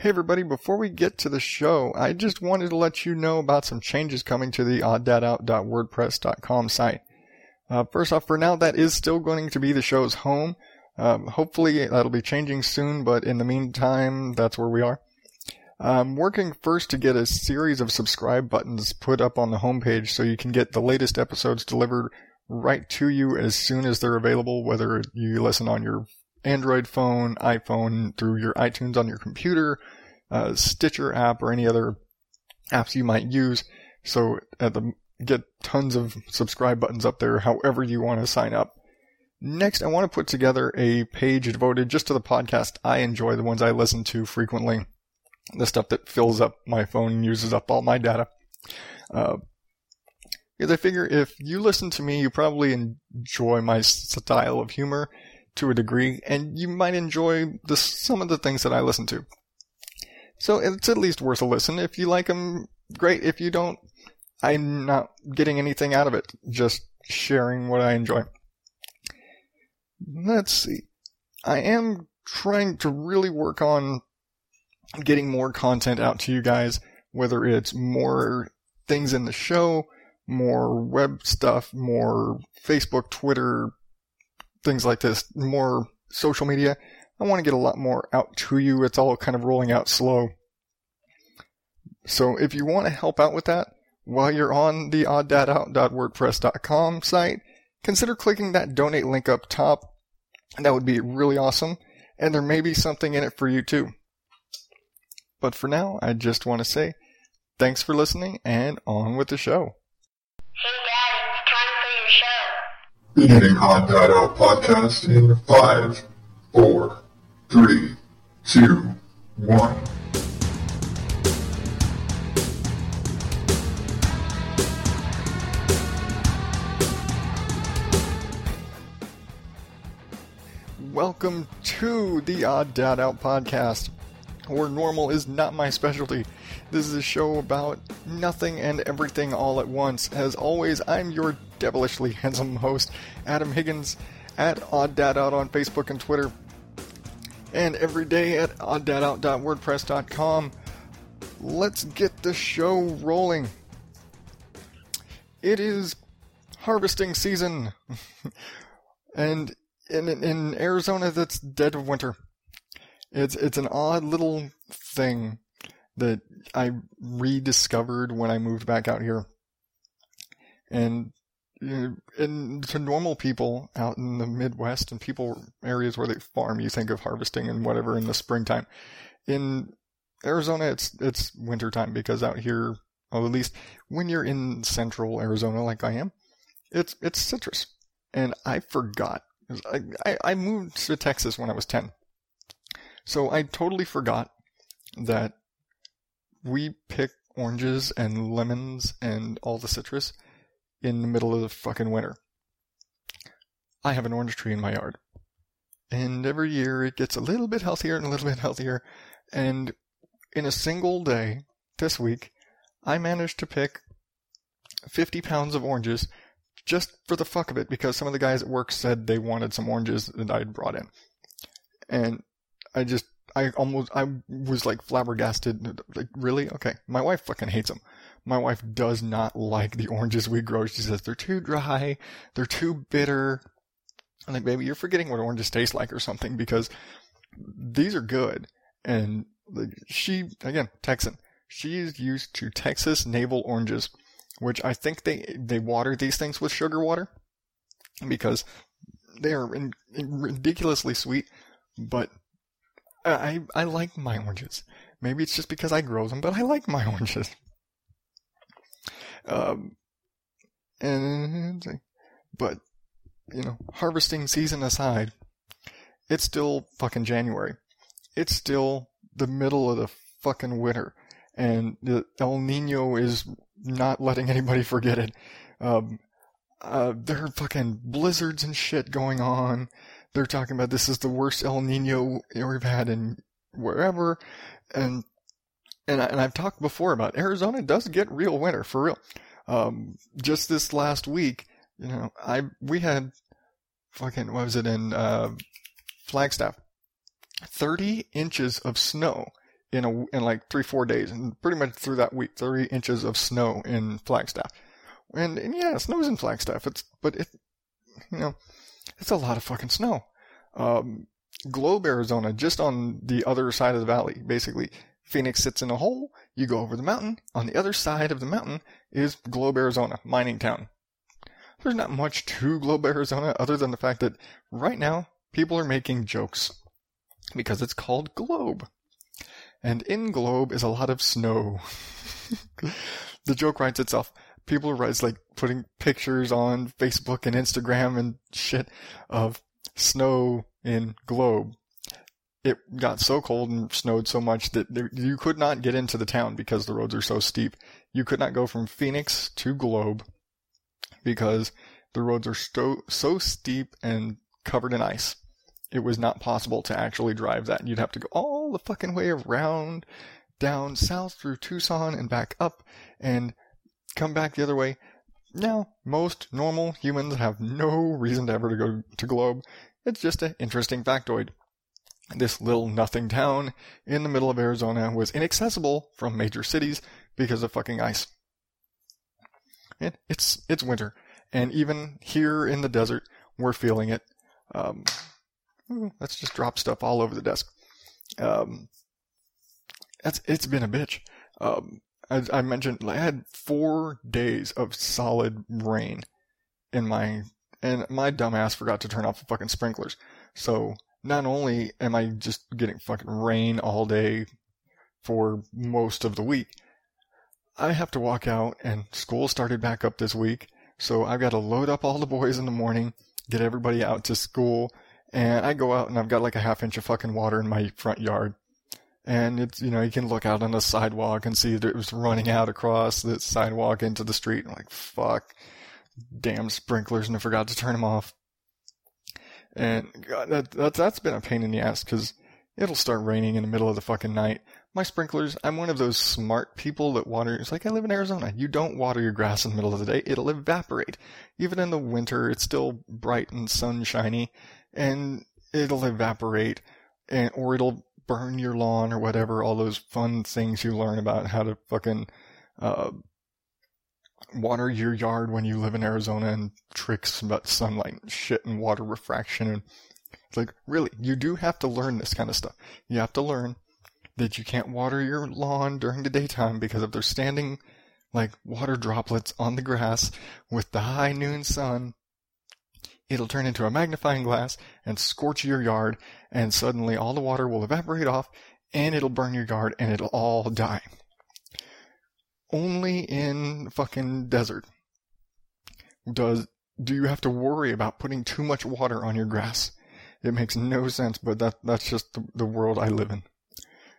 Hey everybody, before we get to the show, I just wanted to let you know about some changes coming to the odddadout.wordpress.com site. Uh, first off, for now, that is still going to be the show's home. Um, hopefully that'll be changing soon, but in the meantime, that's where we are. I'm working first to get a series of subscribe buttons put up on the homepage so you can get the latest episodes delivered right to you as soon as they're available, whether you listen on your Android phone, iPhone, through your iTunes on your computer, uh, Stitcher app, or any other apps you might use. So the get tons of subscribe buttons up there, however you want to sign up. Next, I want to put together a page devoted just to the podcast I enjoy, the ones I listen to frequently, the stuff that fills up my phone and uses up all my data. Uh, because I figure if you listen to me, you probably enjoy my style of humor to a degree, and you might enjoy the, some of the things that I listen to. So it's at least worth a listen. If you like them, great. If you don't, I'm not getting anything out of it. Just sharing what I enjoy. Let's see. I am trying to really work on getting more content out to you guys, whether it's more things in the show, more web stuff, more Facebook, Twitter, things like this, more social media. I want to get a lot more out to you. It's all kind of rolling out slow. So if you want to help out with that, while you're on the odddadout.wordpress.com site, consider clicking that donate link up top. That would be really awesome. And there may be something in it for you too. But for now, I just want to say thanks for listening and on with the show. Odd Dad Out podcast in five, four, three, two, one. Welcome to the Odd Dad Out podcast, where normal is not my specialty. This is a show about nothing and everything all at once. As always, I'm your devilishly handsome host, Adam Higgins, at Odd Dad Out on Facebook and Twitter, and every day at odddadout.wordpress.com. Let's get the show rolling. It is harvesting season, and in in Arizona, that's dead of winter. It's it's an odd little thing that I rediscovered when I moved back out here. And and to normal people out in the Midwest and people areas where they farm, you think of harvesting and whatever in the springtime. In Arizona, it's it's wintertime because out here, or at least when you're in central Arizona like I am, it's it's citrus. And I forgot. I, I, I moved to Texas when I was 10. So I totally forgot that we pick oranges and lemons and all the citrus in the middle of the fucking winter. I have an orange tree in my yard. And every year it gets a little bit healthier and a little bit healthier. And in a single day, this week, I managed to pick 50 pounds of oranges just for the fuck of it because some of the guys at work said they wanted some oranges that I'd brought in. And I just, I almost, I was like flabbergasted. Like, really? Okay. My wife fucking hates them. My wife does not like the oranges we grow. She says they're too dry, they're too bitter. I'm like, baby, you're forgetting what oranges taste like or something because these are good. And she, again, Texan, she's used to Texas navel oranges, which I think they, they water these things with sugar water because they are in, in ridiculously sweet, but I, I like my oranges. Maybe it's just because I grow them, but I like my oranges. Um, and, but, you know, harvesting season aside, it's still fucking January. It's still the middle of the fucking winter. And the El Nino is not letting anybody forget it. Um, uh, there are fucking blizzards and shit going on. They're talking about this is the worst El Nino we've had in wherever. And, and, I, and I've talked before about Arizona does get real winter for real. Um, just this last week, you know, I, we had fucking, what was it in, uh, Flagstaff? 30 inches of snow in a in like three four days, and pretty much through that week, thirty inches of snow in Flagstaff. And, and yeah, snow's in Flagstaff. It's but it, you know, it's a lot of fucking snow. Um, Globe, Arizona, just on the other side of the valley, basically. Phoenix sits in a hole. You go over the mountain. On the other side of the mountain is Globe, Arizona, mining town. There's not much to Globe, Arizona other than the fact that right now people are making jokes because it's called Globe. And in Globe is a lot of snow. the joke writes itself. People write like putting pictures on Facebook and Instagram and shit of snow in Globe. It got so cold and snowed so much that there, you could not get into the town because the roads are so steep. You could not go from Phoenix to Globe because the roads are so, so steep and covered in ice. It was not possible to actually drive that. You'd have to go all the fucking way around, down south through Tucson and back up and come back the other way. Now, most normal humans have no reason ever to go to Globe. It's just an interesting factoid. This little nothing town in the middle of Arizona was inaccessible from major cities because of fucking ice. it's it's winter, and even here in the desert, we're feeling it. Um, let's just drop stuff all over the desk. Um, it's it's been a bitch. Um, as I mentioned, I had four days of solid rain in my, and my dumbass forgot to turn off the fucking sprinklers. So not only am I just getting fucking rain all day for most of the week, I have to walk out and school started back up this week. So I've got to load up all the boys in the morning, get everybody out to school, and I go out and I've got like a half inch of fucking water in my front yard and it's you know you can look out on the sidewalk and see that it was running out across the sidewalk into the street. I'm like fuck, damn sprinklers, and I forgot to turn them off. And God, that, that that's been a pain in the ass because it'll start raining in the middle of the fucking night. My sprinklers, I'm one of those smart people that water. It's like I live in Arizona. You don't water your grass in the middle of the day; it'll evaporate. Even in the winter, it's still bright and sunshiny, and it'll evaporate, and or it'll burn your lawn or whatever, all those fun things you learn about how to fucking uh, water your yard when you live in Arizona and tricks about sunlight and shit and water refraction and it's like really you do have to learn this kind of stuff. You have to learn that you can't water your lawn during the daytime because if they're standing like water droplets on the grass with the high noon sun it'll turn into a magnifying glass and scorch your yard, and suddenly all the water will evaporate off, and it'll burn your yard, and it'll all die. Only in fucking desert does do you have to worry about putting too much water on your grass. It makes no sense, but that that's just the, the world I live in.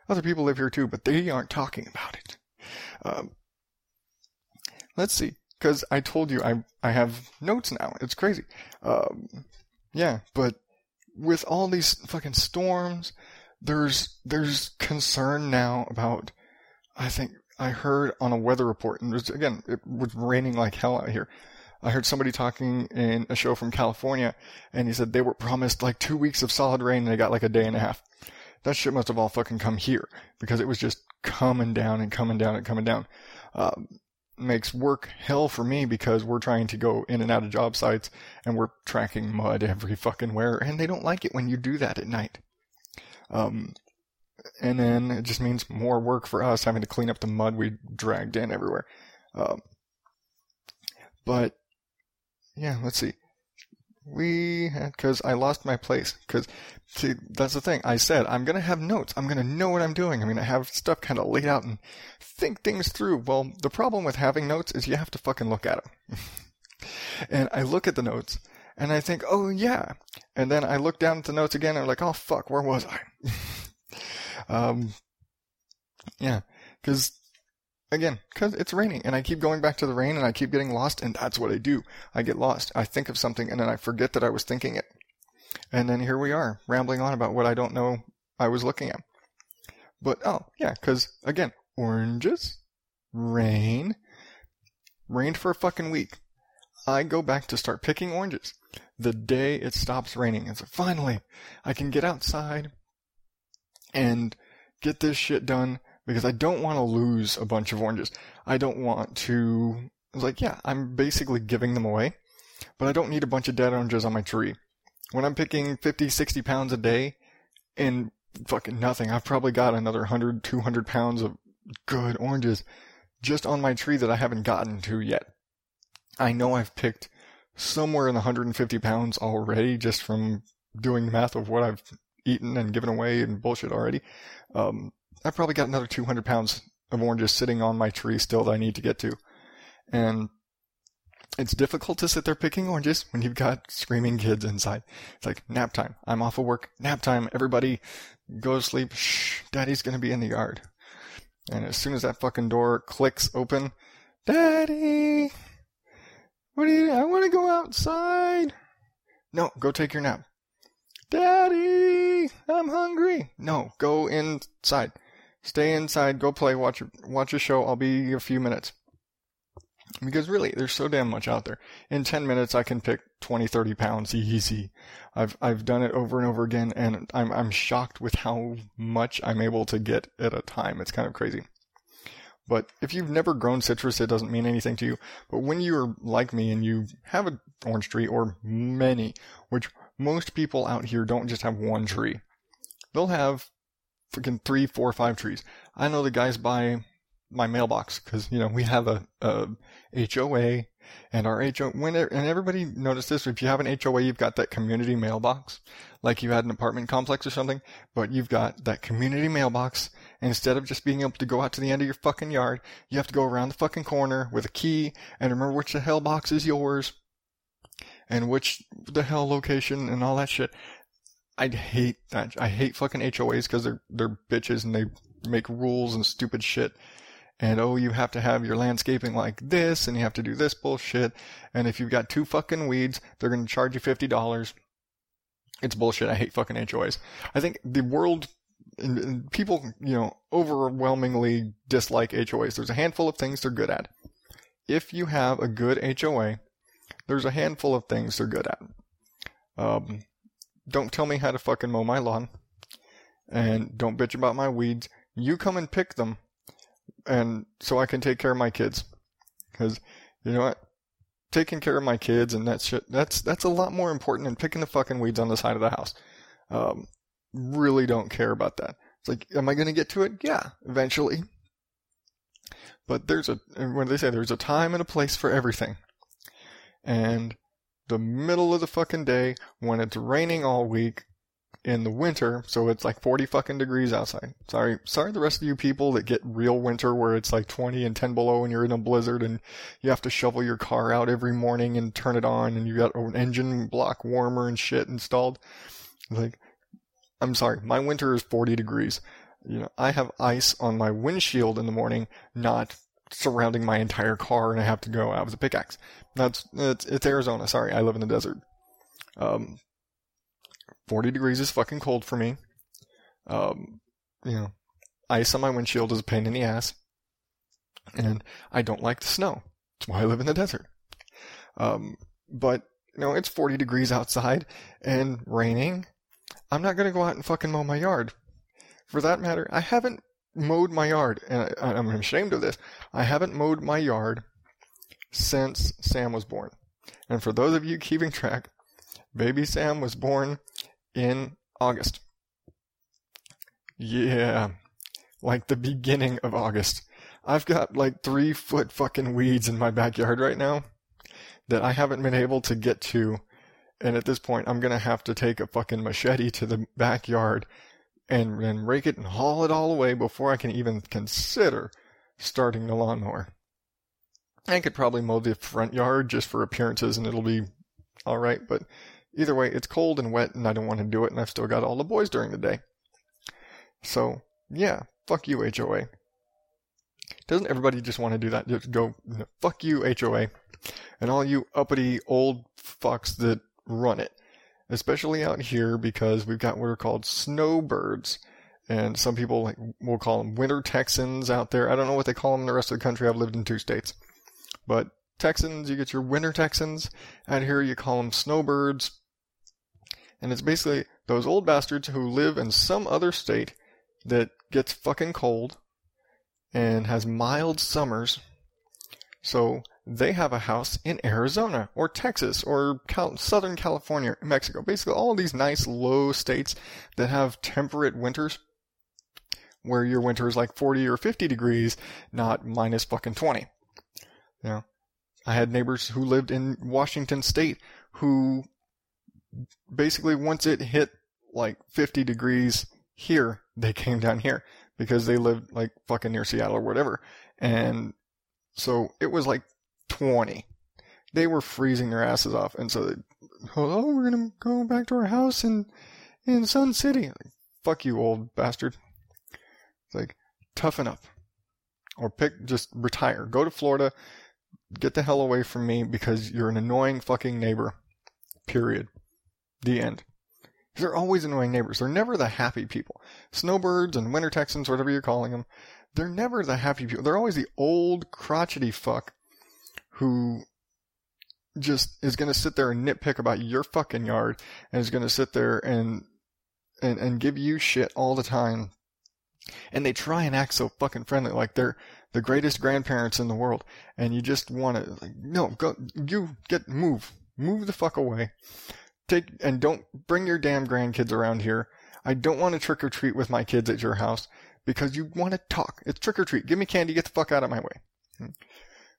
Other people live here too, but they aren't talking about it. Um, let's see because I told you I I have notes now. It's crazy. Um, yeah, but with all these fucking storms, there's there's concern now about. I think I heard on a weather report, and was, again, it was raining like hell out here. I heard somebody talking in a show from California, and he said they were promised like two weeks of solid rain, and they got like a day and a half. That shit must have all fucking come here because it was just coming down and coming down and coming down. Um, makes work hell for me because we're trying to go in and out of job sites and we're tracking mud every fucking where and they don't like it when you do that at night. Um, and then it just means more work for us having to clean up the mud we dragged in everywhere. Um, but yeah, let's see we had because I lost my place because see that's the thing. I said I'm gonna have notes. I'm gonna know what I'm doing. I'm gonna have stuff kind of laid out and think things through. Well the problem with having notes is you have to fucking look at them and I look at the notes and I think oh yeah. And then I look down at the notes again and I'm like oh fuck where was I? Um yeah because Again, because it's raining and I keep going back to the rain and I keep getting lost and that's what I do. I get lost. I think of something and then I forget that I was thinking it. And then here we are, rambling on about what I don't know I was looking at. But, oh, yeah, because, again, oranges, rain, rained for a fucking week. I go back to start picking oranges the day it stops raining. And so finally, I can get outside and get this shit done because I don't want to lose a bunch of oranges. I don't want to, it's like, yeah, I'm basically giving them away, but I don't need a bunch of dead oranges on my tree. When I'm picking 50, 60 pounds a day and fucking nothing, I've probably got another 100, 200 pounds of good oranges just on my tree that I haven't gotten to yet. I know I've picked somewhere in the 150 pounds already just from doing the math of what I've eaten and given away and bullshit already. Um, I've probably got another 200 pounds of oranges sitting on my tree still that I need to get to. And it's difficult to sit there picking oranges when you've got screaming kids inside. It's like nap time. I'm off of work. Nap time. Everybody go to sleep. Shh. Daddy's going to be in the yard. And as soon as that fucking door clicks open, Daddy, what do you, I want to go outside. No, go take your nap. Daddy, I'm hungry. No, go inside. Stay inside, go play, watch watch a show. I'll be a few minutes. Because really, there's so damn much out there. In 10 minutes, I can pick 20, 30 pounds easy. I've, I've done it over and over again, and I'm, I'm shocked with how much I'm able to get at a time. It's kind of crazy. But if you've never grown citrus, it doesn't mean anything to you. But when you're like me and you have an orange tree, or many, which most people out here don't just have one tree. They'll have freaking three, four, five trees. I know the guys by my mailbox because you know we have a, a HOA and our HOA. When and everybody notice this, if you have an HOA, you've got that community mailbox, like you had an apartment complex or something, but you've got that community mailbox. Instead of just being able to go out to the end of your fucking yard, you have to go around the fucking corner with a key and remember which the hell box is yours and which the hell location and all that shit. I hate that. I hate fucking HOAs because they're they're bitches and they make rules and stupid shit. And oh, you have to have your landscaping like this, and you have to do this bullshit. And if you've got two fucking weeds, they're gonna charge you fifty dollars. It's bullshit. I hate fucking HOAs. I think the world people, you know, overwhelmingly dislike HOAs. There's a handful of things they're good at. If you have a good HOA, there's a handful of things they're good at. Um, don't tell me how to fucking mow my lawn. And don't bitch about my weeds. You come and pick them. And so I can take care of my kids. Cause, you know what? Taking care of my kids and that shit, that's, that's a lot more important than picking the fucking weeds on the side of the house. Um, really don't care about that. It's like, am I gonna get to it? Yeah, eventually. But there's a, when they say there's a time and a place for everything and the middle of the fucking day when it's raining all week in the winter, so it's like 40 fucking degrees outside. Sorry, sorry the rest of you people that get real winter where it's like 20 and 10 below and you're in a blizzard and you have to shovel your car out every morning and turn it on and you got an engine block warmer and shit installed. Like, I'm sorry, my winter is 40 degrees. You know, I have ice on my windshield in the morning, not surrounding my entire car and I have to go out with a pickaxe. That's it's, it's Arizona. Sorry, I live in the desert. Um, 40 degrees is fucking cold for me. Um, you know, ice on my windshield is a pain in the ass. And I don't like the snow. That's why I live in the desert. Um, but, you know, it's 40 degrees outside and raining. I'm not gonna go out and fucking mow my yard. For that matter, I haven't mowed my yard, and I, I'm ashamed of this. I haven't mowed my yard since Sam was born. And for those of you keeping track, baby Sam was born in August. Yeah, like the beginning of August. I've got like three foot fucking weeds in my backyard right now that I haven't been able to get to. And at this point, I'm gonna have to take a fucking machete to the backyard and then rake it and haul it all away before I can even consider starting the lawnmower. I could probably mow the front yard just for appearances and it'll be alright, but either way, it's cold and wet and I don't want to do it and I've still got all the boys during the day. So, yeah, fuck you, HOA. Doesn't everybody just want to do that? Just go, fuck you, HOA. And all you uppity old fucks that run it especially out here because we've got what are called snowbirds. And some people like, will call them winter Texans out there. I don't know what they call them in the rest of the country. I've lived in two states. But Texans, you get your winter Texans. Out here, you call them snowbirds. And it's basically those old bastards who live in some other state that gets fucking cold and has mild summers. So they have a house in Arizona or Texas or Cal- Southern California, Mexico. Basically, all these nice low states that have temperate winters where your winter is like 40 or 50 degrees, not minus fucking 20. You know, I had neighbors who lived in Washington state who basically once it hit like 50 degrees here, they came down here because they lived like fucking near Seattle or whatever. And so it was like 20. They were freezing their asses off. And so they, oh, we're going to go back to our house in, in Sun City. Like, Fuck you, old bastard. It's like, toughen up. Or pick, just retire. Go to Florida. Get the hell away from me because you're an annoying fucking neighbor. Period. The end. They're always annoying neighbors. They're never the happy people. Snowbirds and winter Texans, whatever you're calling them, they're never the happy people. They're always the old crotchety fuck who just is going to sit there and nitpick about your fucking yard and is going to sit there and, and, and give you shit all the time. And they try and act so fucking friendly, like they're the greatest grandparents in the world. And you just want to, like, no, go, you get, move, move the fuck away. Take, and don't bring your damn grandkids around here. I don't want to trick or treat with my kids at your house because you want to talk. It's trick or treat. Give me candy. Get the fuck out of my way. Hmm.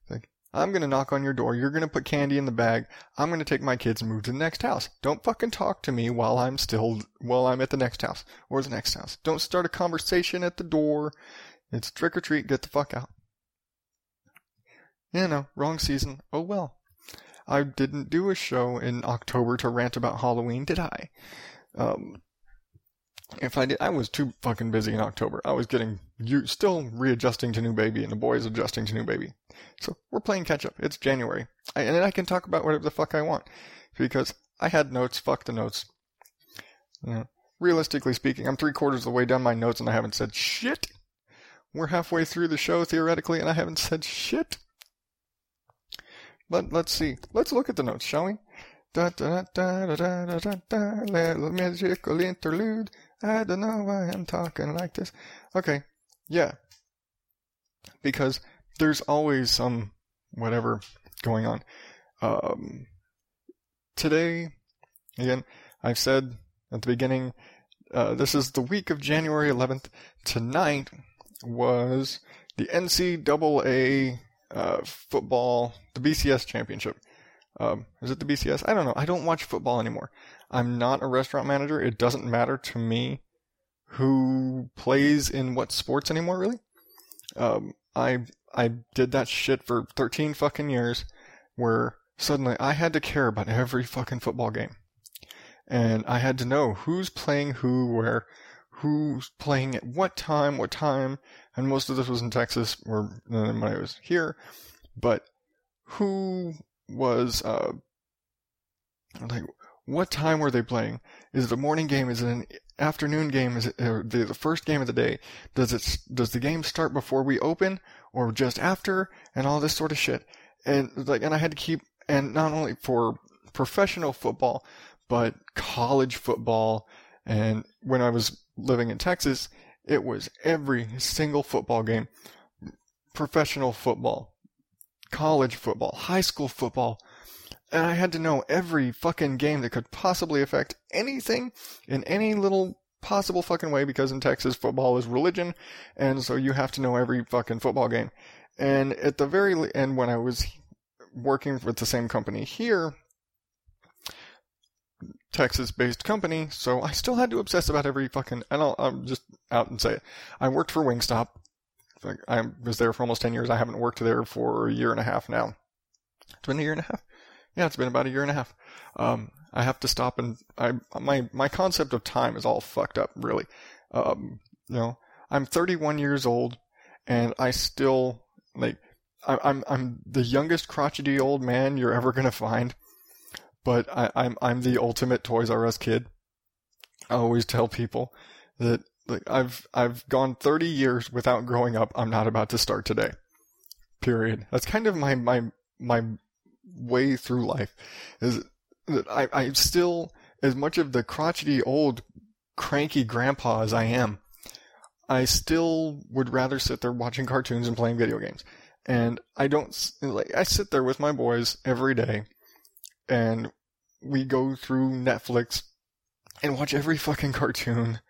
Like, I'm going to knock on your door. You're going to put candy in the bag. I'm going to take my kids and move to the next house. Don't fucking talk to me while I'm still, while I'm at the next house or the next house. Don't start a conversation at the door. It's trick or treat. Get the fuck out. You know, wrong season. Oh well. I didn't do a show in October to rant about Halloween, did I? Um, if I did, I was too fucking busy in October. I was getting you still readjusting to new baby, and the boys adjusting to new baby. So we're playing catch up. It's January, I, and I can talk about whatever the fuck I want because I had notes. Fuck the notes. You know, realistically speaking, I'm three quarters of the way down my notes, and I haven't said shit. We're halfway through the show theoretically, and I haven't said shit. But let's see. Let's look at the notes, shall we? Da da da da da da da da little magical interlude. I don't know why I'm talking like this. Okay, yeah. Because there's always some whatever going on. Um, today, again, I've said at the beginning, uh, this is the week of January 11th. Tonight was the NCAA uh, football, the BCS championship. Um, is it the BCS? I don't know. I don't watch football anymore. I'm not a restaurant manager. It doesn't matter to me who plays in what sports anymore, really. Um, I I did that shit for 13 fucking years, where suddenly I had to care about every fucking football game, and I had to know who's playing who, where, who's playing at what time, what time, and most of this was in Texas, or when I was here, but who was uh like what time were they playing? Is it a morning game? Is it an afternoon game? Is it the, the first game of the day? Does it does the game start before we open or just after? And all this sort of shit. And like, and I had to keep and not only for professional football, but college football. And when I was living in Texas, it was every single football game, professional football, college football, high school football. And I had to know every fucking game that could possibly affect anything in any little possible fucking way because in Texas football is religion, and so you have to know every fucking football game. And at the very end, when I was working with the same company here, Texas-based company, so I still had to obsess about every fucking. And I'll, I'll just out and say it. I worked for Wingstop. I was there for almost ten years. I haven't worked there for a year and a half now. It's been a year and a half. Yeah, it's been about a year and a half. Um, I have to stop and I my my concept of time is all fucked up, really. Um, you know, I'm 31 years old, and I still like I, I'm I'm the youngest crotchety old man you're ever gonna find, but I, I'm I'm the ultimate Toys R Us kid. I always tell people that like I've I've gone 30 years without growing up. I'm not about to start today. Period. That's kind of my my my way through life is that I, I still, as much of the crotchety old cranky grandpa as I am, I still would rather sit there watching cartoons and playing video games. And I don't like I sit there with my boys every day and we go through Netflix and watch every fucking cartoon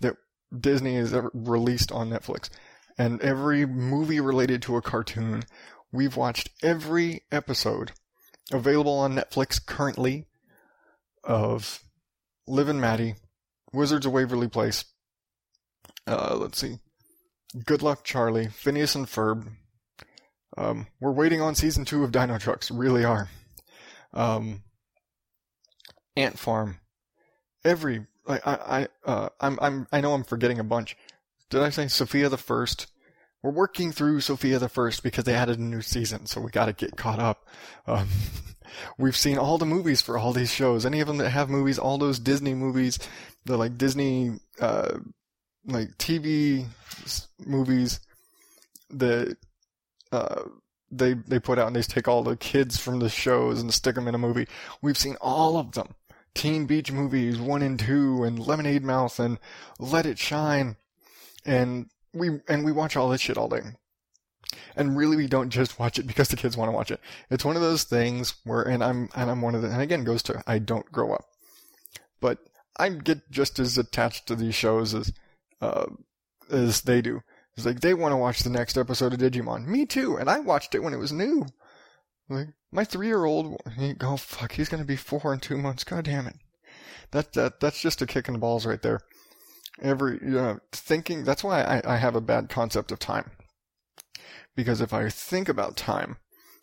that Disney has ever released on Netflix and every movie related to a cartoon. We've watched every episode available on Netflix currently of Liv and Maddie, Wizards of Waverly Place. Uh, let's see. Good Luck Charlie, Phineas and Ferb. Um, we're waiting on season two of Dinotrux, really are. Um, Ant Farm. Every like I I uh, I'm I'm I know I'm forgetting a bunch. Did I say Sofia the First? We're working through Sofia the First because they added a new season, so we got to get caught up. Um, we've seen all the movies for all these shows. Any of them that have movies, all those Disney movies, the like Disney uh, like TV movies that uh, they they put out, and they take all the kids from the shows and stick them in a movie. We've seen all of them. Teen Beach movies one and two, and Lemonade Mouth, and Let It Shine, and we and we watch all this shit all day. And really, we don't just watch it because the kids want to watch it. It's one of those things where, and I'm and I'm one of the, and again goes to I don't grow up, but I get just as attached to these shows as uh, as they do. It's like they want to watch the next episode of Digimon. Me too, and I watched it when it was new. Like my three-year-old, he, oh fuck, he's gonna be four in two months. God damn it. That that that's just a kick in the balls right there. Every you know, thinking. That's why I, I have a bad concept of time. Because if I think about time,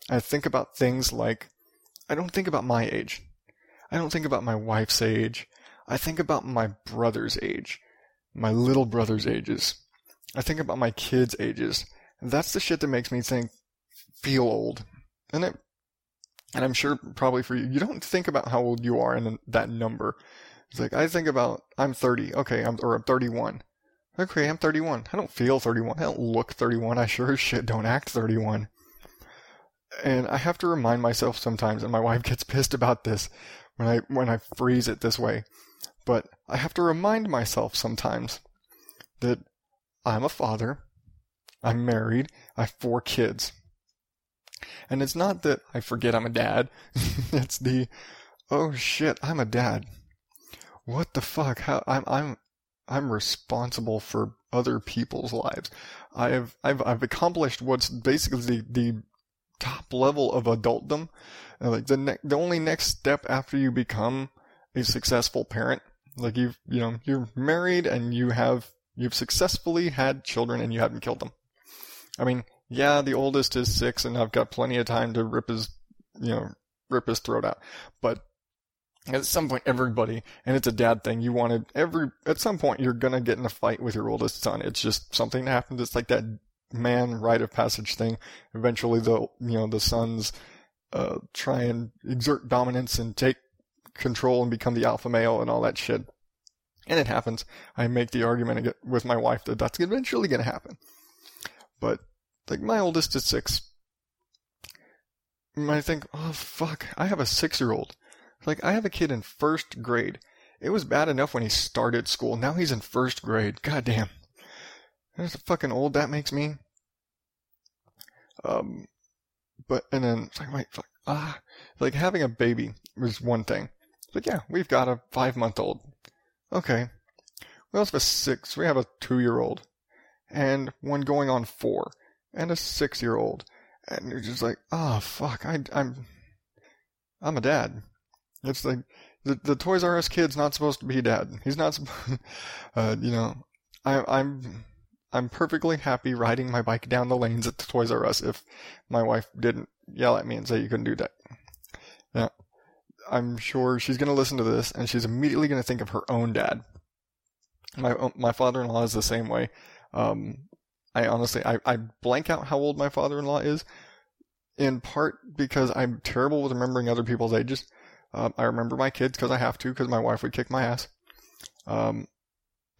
I think about things like I don't think about my age. I don't think about my wife's age. I think about my brother's age, my little brother's ages. I think about my kids' ages. That's the shit that makes me think, feel old. And it, and I'm sure probably for you, you don't think about how old you are in that number. It's like, I think about, I'm 30. Okay, I'm, or I'm 31. Okay, I'm 31. I don't feel 31. I don't look 31. I sure as shit don't act 31. And I have to remind myself sometimes, and my wife gets pissed about this when I, when I freeze it this way. But I have to remind myself sometimes that I'm a father. I'm married. I have four kids. And it's not that I forget I'm a dad. it's the, oh shit, I'm a dad. What the fuck? How I'm I'm I'm responsible for other people's lives. I've I've I've accomplished what's basically the, the top level of adultdom. Like the ne- the only next step after you become a successful parent, like you've you know you're married and you have you've successfully had children and you haven't killed them. I mean, yeah, the oldest is six, and I've got plenty of time to rip his you know rip his throat out, but at some point everybody and it's a dad thing you wanted every at some point you're gonna get in a fight with your oldest son. It's just something that happens. It's like that man rite of passage thing. Eventually the you know the sons uh try and exert dominance and take control and become the alpha male and all that shit and it happens i make the argument with my wife that that's eventually gonna happen but like my oldest is six I think, oh fuck, I have a six year old like, I have a kid in first grade. It was bad enough when he started school. Now he's in first grade. God damn. That's fucking old that makes me. Um, but, and then, like, wait, fuck, ah, like having a baby was one thing. But yeah, we've got a five month old. Okay. We also have a six, we have a two year old. And one going on four. And a six year old. And you're just like, oh fuck, I, I'm, I'm a dad. It's like the the Toys R Us kid's not supposed to be dad. He's not. uh, you know, I, I'm I'm perfectly happy riding my bike down the lanes at the Toys R Us if my wife didn't yell at me and say you couldn't do that. I'm sure she's going to listen to this and she's immediately going to think of her own dad. My my father-in-law is the same way. Um, I honestly I, I blank out how old my father-in-law is, in part because I'm terrible with remembering other people's ages. Um, I remember my kids because I have to, because my wife would kick my ass. Um,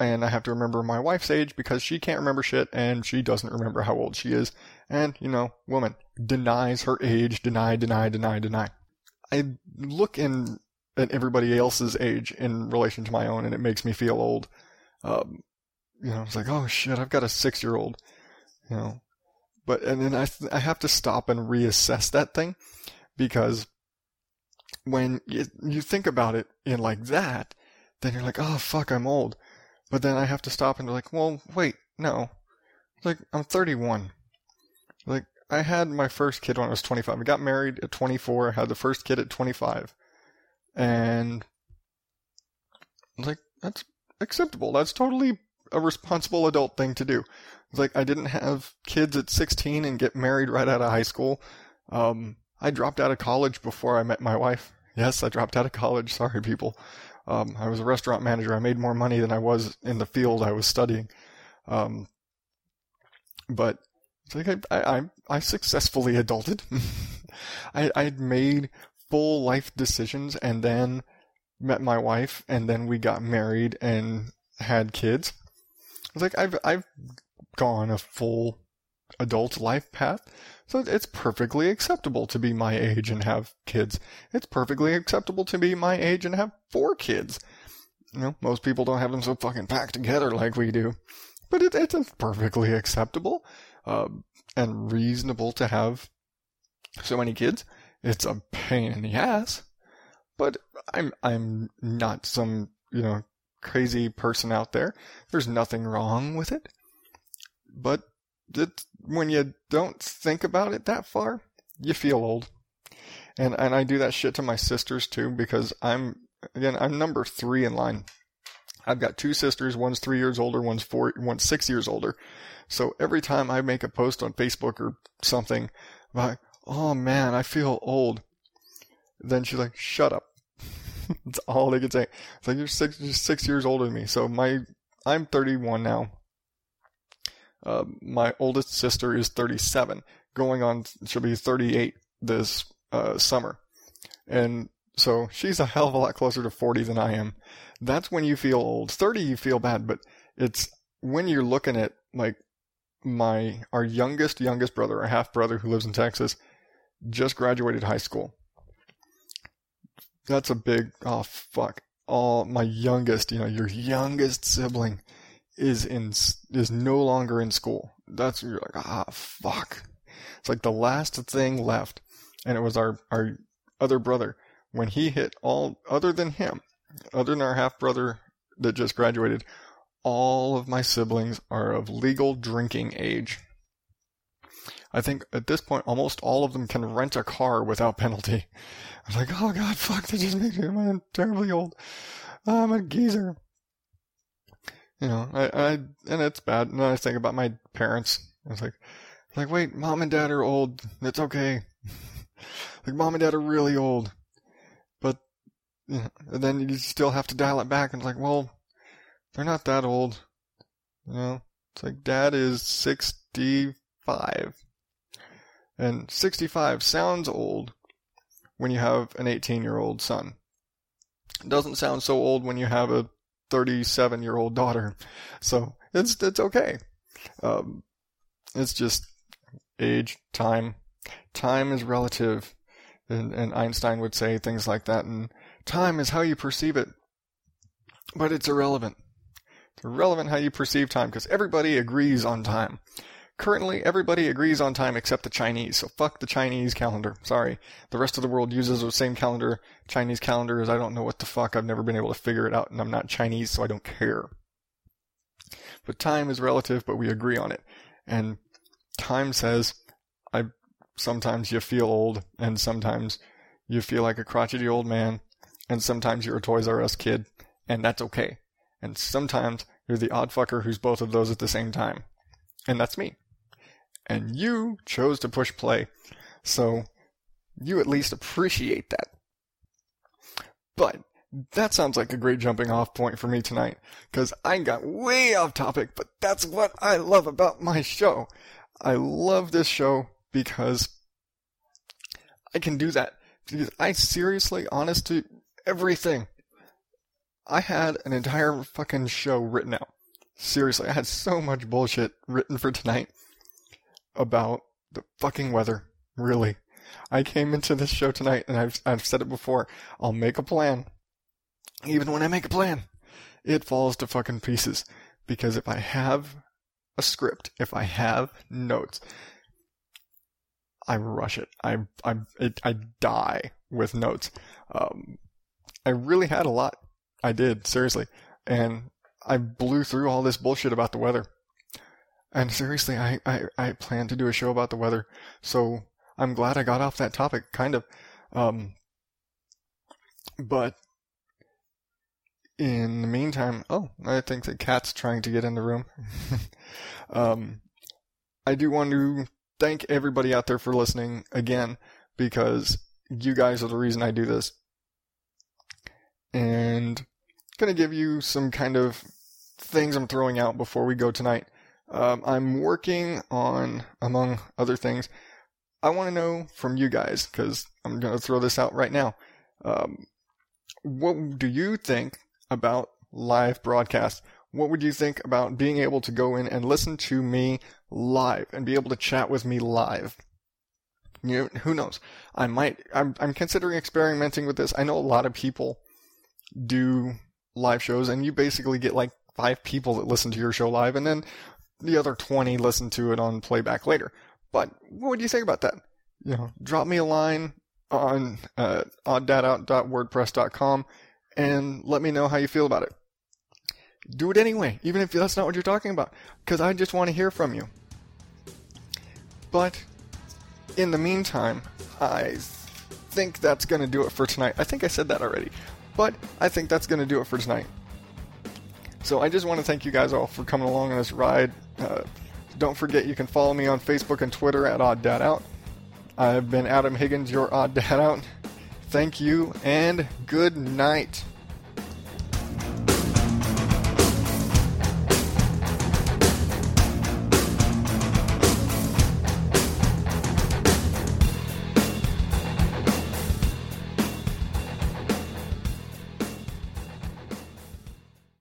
and I have to remember my wife's age because she can't remember shit and she doesn't remember how old she is. And, you know, woman denies her age, deny, deny, deny, deny. I look in at everybody else's age in relation to my own and it makes me feel old. Um, you know, it's like, oh shit, I've got a six year old, you know, but, and then I, th- I have to stop and reassess that thing because when you, you think about it in like that, then you're like, oh fuck, I'm old. But then I have to stop and be like, well, wait, no. Like, I'm 31. Like, I had my first kid when I was 25. I got married at 24, had the first kid at 25. And, like, that's acceptable. That's totally a responsible adult thing to do. It's like, I didn't have kids at 16 and get married right out of high school. Um, I dropped out of college before I met my wife. Yes, I dropped out of college. Sorry, people. Um, I was a restaurant manager. I made more money than I was in the field I was studying. Um, but it's like I, I, I successfully adulted. I, I'd made full life decisions and then met my wife and then we got married and had kids. It's like I've, I've gone a full adult life path. So it's perfectly acceptable to be my age and have kids. It's perfectly acceptable to be my age and have four kids. You know, most people don't have them so fucking packed together like we do. But it, it's perfectly acceptable uh, and reasonable to have so many kids. It's a pain in the ass, but I'm I'm not some you know crazy person out there. There's nothing wrong with it. But it, when you don't think about it that far, you feel old. And and I do that shit to my sisters too because I'm again I'm number three in line. I've got two sisters. One's three years older. One's four. One's six years older. So every time I make a post on Facebook or something, I'm like, oh man, I feel old. Then she's like, shut up. That's all they can say. It's like you're six, you're six years older than me. So my, I'm 31 now. Uh, my oldest sister is 37, going on, she'll be 38 this uh, summer. And so she's a hell of a lot closer to 40 than I am. That's when you feel old. 30, you feel bad, but it's when you're looking at like my, our youngest, youngest brother, our half brother who lives in Texas, just graduated high school. That's a big, oh fuck. All my youngest, you know, your youngest sibling is in is no longer in school. That's you're like ah fuck. It's like the last thing left, and it was our our other brother when he hit all other than him, other than our half brother that just graduated. All of my siblings are of legal drinking age. I think at this point, almost all of them can rent a car without penalty. I was like, oh god, fuck, that just makes me I'm terribly old. Oh, I'm a geezer. You know, I, I, and it's bad. And I think about my parents. I was like, like, wait, mom and dad are old. It's okay. like, mom and dad are really old. And then you still have to dial it back and it's like, well, they're not that old. You know, it's like dad is 65. And 65 sounds old when you have an 18 year old son. It doesn't sound so old when you have a 37 year old daughter. So it's, it's okay. Um, it's just age, time. Time is relative. And, and Einstein would say things like that. And time is how you perceive it. But it's irrelevant. It's irrelevant how you perceive time because everybody agrees on time. Currently, everybody agrees on time except the Chinese, so fuck the Chinese calendar. Sorry. The rest of the world uses the same calendar. Chinese calendars, I don't know what the fuck. I've never been able to figure it out, and I'm not Chinese, so I don't care. But time is relative, but we agree on it. And time says, I, sometimes you feel old, and sometimes you feel like a crotchety old man, and sometimes you're a Toys R Us kid, and that's okay. And sometimes you're the odd fucker who's both of those at the same time. And that's me and you chose to push play. So you at least appreciate that. But that sounds like a great jumping off point for me tonight because I got way off topic, but that's what I love about my show. I love this show because I can do that. Because I seriously, honest to everything. I had an entire fucking show written out. Seriously, I had so much bullshit written for tonight about the fucking weather. Really. I came into this show tonight and I've, I've said it before. I'll make a plan. Even when I make a plan, it falls to fucking pieces because if I have a script, if I have notes, I rush it. I I it, I die with notes. Um, I really had a lot. I did seriously, and I blew through all this bullshit about the weather. And seriously, I I I plan to do a show about the weather, so I'm glad I got off that topic, kind of. Um, but in the meantime, oh, I think the cat's trying to get in the room. um, I do want to thank everybody out there for listening again because you guys are the reason I do this. And gonna give you some kind of things I'm throwing out before we go tonight. Um, I'm working on, among other things, I want to know from you guys because I'm gonna throw this out right now. Um, what do you think about live broadcasts? What would you think about being able to go in and listen to me live and be able to chat with me live? You know, who knows? I might. I'm I'm considering experimenting with this. I know a lot of people do live shows, and you basically get like five people that listen to your show live, and then the other twenty listen to it on playback later. But what would you think about that? You know, drop me a line on uh, and let me know how you feel about it. Do it anyway, even if that's not what you're talking about, because I just want to hear from you. But in the meantime, I think that's going to do it for tonight. I think I said that already, but I think that's going to do it for tonight. So I just want to thank you guys all for coming along on this ride. Uh, don't forget you can follow me on Facebook and Twitter at Odd Dad Out. I've been Adam Higgins, your Odd Dad Out. Thank you and good night.